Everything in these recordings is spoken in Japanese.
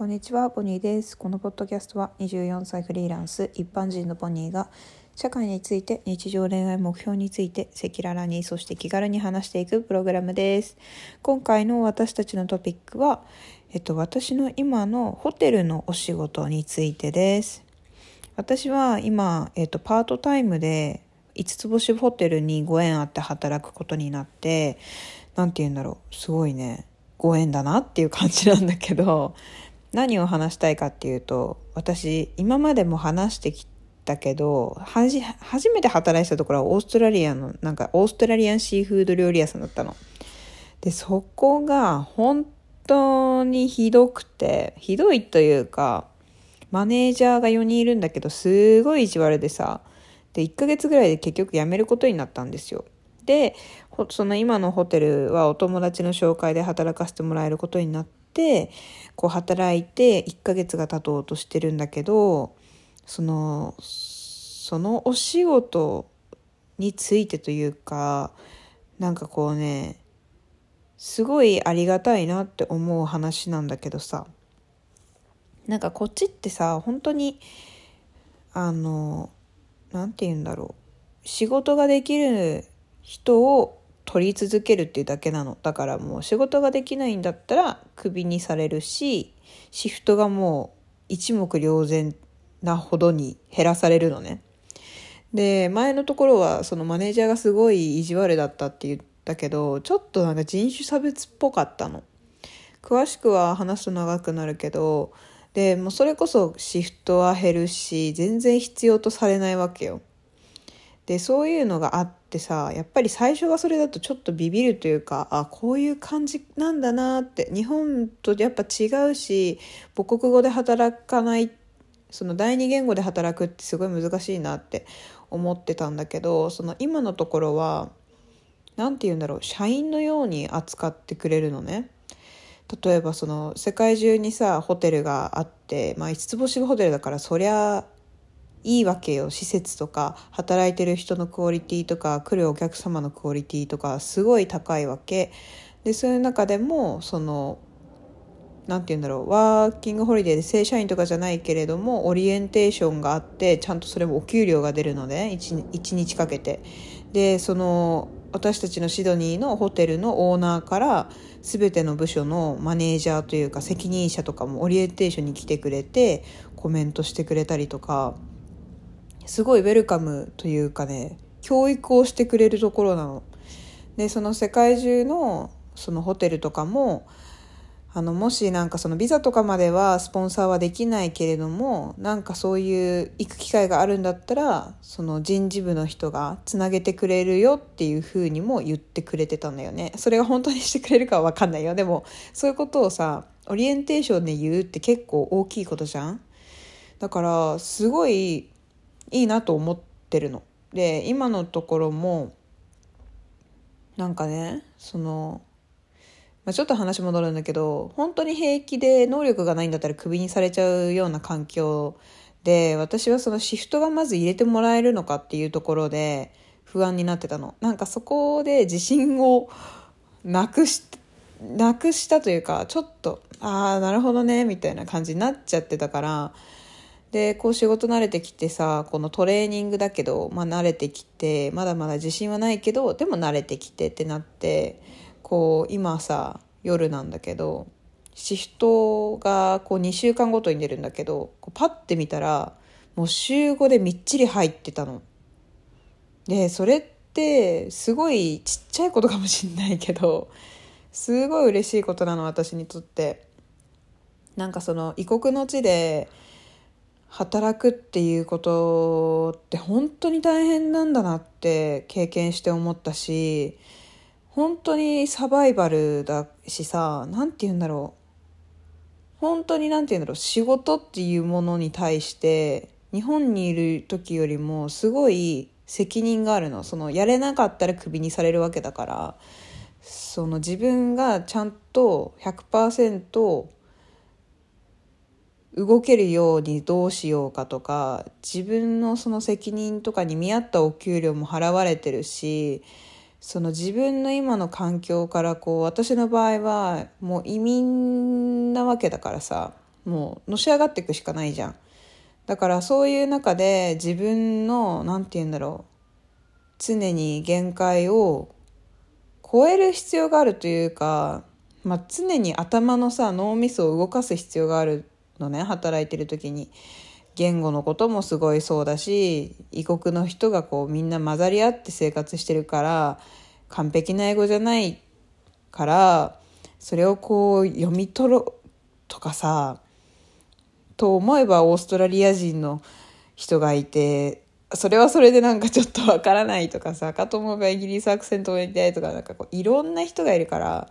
こんにちは、ボニーです。このポッドキャストは24歳フリーランス、一般人のボニーが社会について、日常恋愛目標について赤裸々に、そして気軽に話していくプログラムです。今回の私たちのトピックは、えっと、私の今のホテルのお仕事についてです。私は今、えっと、パートタイムで5つ星ホテルにご縁あって働くことになって、なんて言うんだろう、すごいね、ご縁だなっていう感じなんだけど、何を話したいかっていうと私今までも話してきたけど初めて働いてたところはオーストラリアのなんかオーストラリアンシーフード料理屋さんだったの。でそこが本当にひどくてひどいというかマネージャーが4人いるんだけどすごい意地悪でさで1ヶ月ぐらいで結局辞めることになったんですよ。でその今のホテルはお友達の紹介で働かせてもらえることになってってこう働いて1ヶ月が経とうとしてるんだけどそのそのお仕事についてというかなんかこうねすごいありがたいなって思う話なんだけどさ。なんかこっちってさ本当にあの何て言うんだろう。仕事ができる人を取り続けるっていうだけなの。だからもう仕事ができないんだったらクビにされるしシフトがもう一目瞭然なほどに減らされるのね。で前のところはそのマネージャーがすごい意地悪だったって言ったけどちょっとなんか人種差別っぽかったの。詳しくは話すと長くなるけどでもうそれこそシフトは減るし全然必要とされないわけよ。でそういうのがあってさやっぱり最初がそれだとちょっとビビるというかあこういう感じなんだなって日本とやっぱ違うし母国語で働かないその第二言語で働くってすごい難しいなって思ってたんだけどその今のところは何て言うんだろう社員のように扱ってくれるのね。例えばその世界中にさホテルがあって、まあ、5つ星ホテルだからそりゃいいわけよ施設とか働いてる人のクオリティとか来るお客様のクオリティとかすごい高いわけ。でそういう中でもその何て言うんだろうワーキングホリデーで正社員とかじゃないけれどもオリエンテーションがあってちゃんとそれもお給料が出るので 1, 1日かけて。でその私たちのシドニーのホテルのオーナーから全ての部署のマネージャーというか責任者とかもオリエンテーションに来てくれてコメントしてくれたりとか。すごいウェルカムというかね教育をしてくれるところなの。でその世界中のそのホテルとかもあのもしなんかそのビザとかまではスポンサーはできないけれどもなんかそういう行く機会があるんだったらその人事部の人がつなげてくれるよっていうふうにも言ってくれてたんだよね。それが本当にしてくれるかは分かんないよ。でもそういうことをさオリエンテーションで言うって結構大きいことじゃん？だからすごいいいなと思ってるの。で今のところもなんかねその、まあ、ちょっと話戻るんだけど本当に平気で能力がないんだったらクビにされちゃうような環境で私はそのシフトがまず入れてもらえるのかっていうところで不安になってたの。なんかそこで自信をなくしなくしたというかちょっとああなるほどねみたいな感じになっちゃってたからでこう仕事慣れてきてさこのトレーニングだけど、まあ、慣れてきてまだまだ自信はないけどでも慣れてきてってなってこう今さ夜なんだけどシフトがこう2週間ごとに出るんだけどこうパッて見たらもう週5でみっちり入ってたの。でそれってすごいちっちゃいことかもしんないけどすごい嬉しいことなの私にとって。なんかその異国の地で働くっていうことって本当に大変なんだなって経験して思ったし本当にサバイバルだしさ何て言うんだろう。本当に何て言うんだろう。仕事っていうものに対して日本にいる時よりもすごい責任があるの。そのやれなかったらクビにされるわけだからその自分がちゃんと100%動けるようにどうしようかとか自分のその責任とかに見合ったお給料も払われてるしその自分の今の環境からこう私の場合はもう移民なわけだからさもうのし上がっていくしかないじゃん。だからそういう中で自分の何て言うんだろう常に限界を超える必要があるというか、まあ、常に頭のさ脳みそを動かす必要があるのね働いてる時に言語のこともすごいそうだし異国の人がこうみんな混ざり合って生活してるから完璧な英語じゃないからそれをこう読み取ろうとかさと思えばオーストラリア人の人がいてそれはそれでなんかちょっとわからないとかさかと思えばイギリスアクセントをやりたいとかなんかこういろんな人がいるから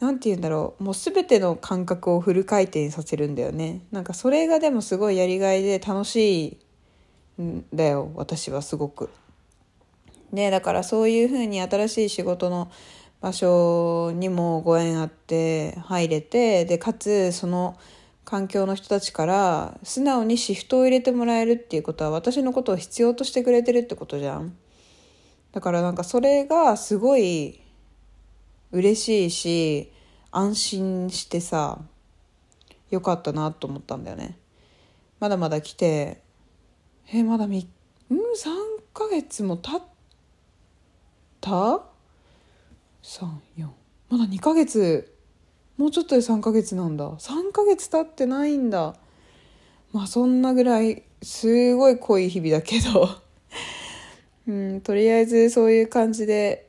何て言うんだろうもう全ての感覚をフル回転させるんだよねなんかそれがでもすごいやりがいで楽しいんだよ私はすごく。ねだからそういうふうに新しい仕事の場所にもご縁あって入れてでかつその環境の人たちから素直にシフトを入れてもらえるっていうことは私のことを必要としてくれてるってことじゃん。だからなんかそれがすごい嬉しいし安心してさよかったなと思ったんだよね。まだまだ来てえまだ3ヶ月も経った？34まだ2ヶ月。もうちょっとで3ヶ月なんだ。3ヶ月経ってないんだ。まあそんなぐらいすごい濃い日々だけど。うんとりあえずそういう感じで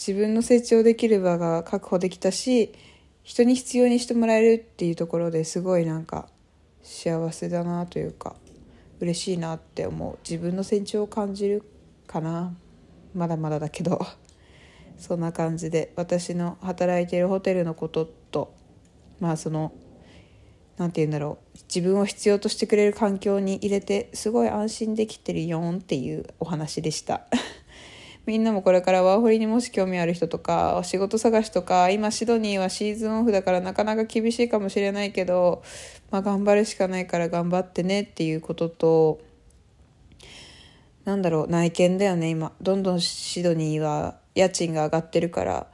自分の成長できる場が確保できたし人に必要にしてもらえるっていうところですごいなんか幸せだなというか嬉しいなって思う。自分の成長を感じるかな。まだまだだけど。そんな感じで私の働いてるホテルのこととまあその何て言うんだろう。自分を必要としてくれる環境に入れてすごい安心できてるよんっていうお話でした。みんなもこれからワーホリにもし興味ある人とかお仕事探しとか今シドニーはシーズンオフだからなかなか厳しいかもしれないけど、まあ、頑張るしかないから頑張ってねっていうこととなんだろう内見だよね今。どんどんシドニーは家賃が上がってるから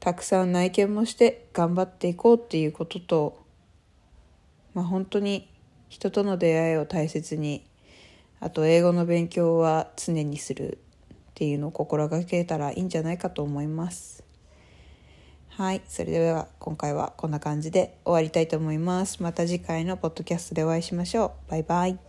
たくさん内見もして頑張っていこうっていうことと、まあ、本当に人との出会いを大切にあと英語の勉強は常にする。っていうのを心がけたらいいんじゃないかと思います。はい、それでは今回はこんな感じで終わりたいと思います。また次回のポッドキャストでお会いしましょう。バイバイ。